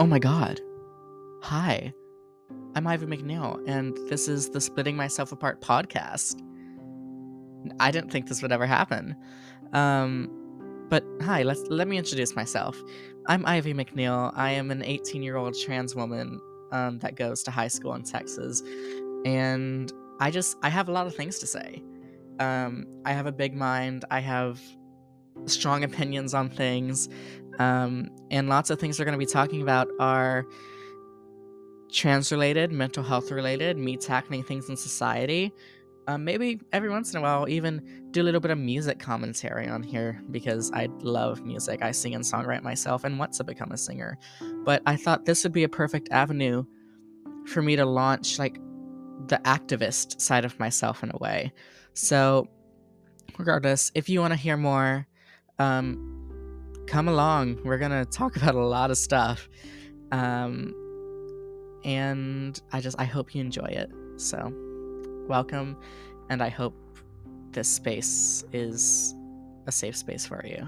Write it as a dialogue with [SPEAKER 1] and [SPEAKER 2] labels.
[SPEAKER 1] Oh my god. Hi. I'm Ivy McNeil, and this is the Splitting Myself Apart podcast. I didn't think this would ever happen. Um, but hi, let's let me introduce myself. I'm Ivy McNeil. I am an 18 year old trans woman um, that goes to high school in Texas, and I just I have a lot of things to say. Um, I have a big mind. I have strong opinions on things, um, and lots of things we're going to be talking about are trans related, mental health related, me tackling things in society. Um, maybe every once in a while, even do a little bit of music commentary on here because I love music. I sing and songwrite myself and want to become a singer. But I thought this would be a perfect avenue for me to launch like the activist side of myself in a way. So, regardless, if you want to hear more, um, come along. We're gonna talk about a lot of stuff. Um, and I just I hope you enjoy it. So, welcome, and I hope this space is a safe space for you.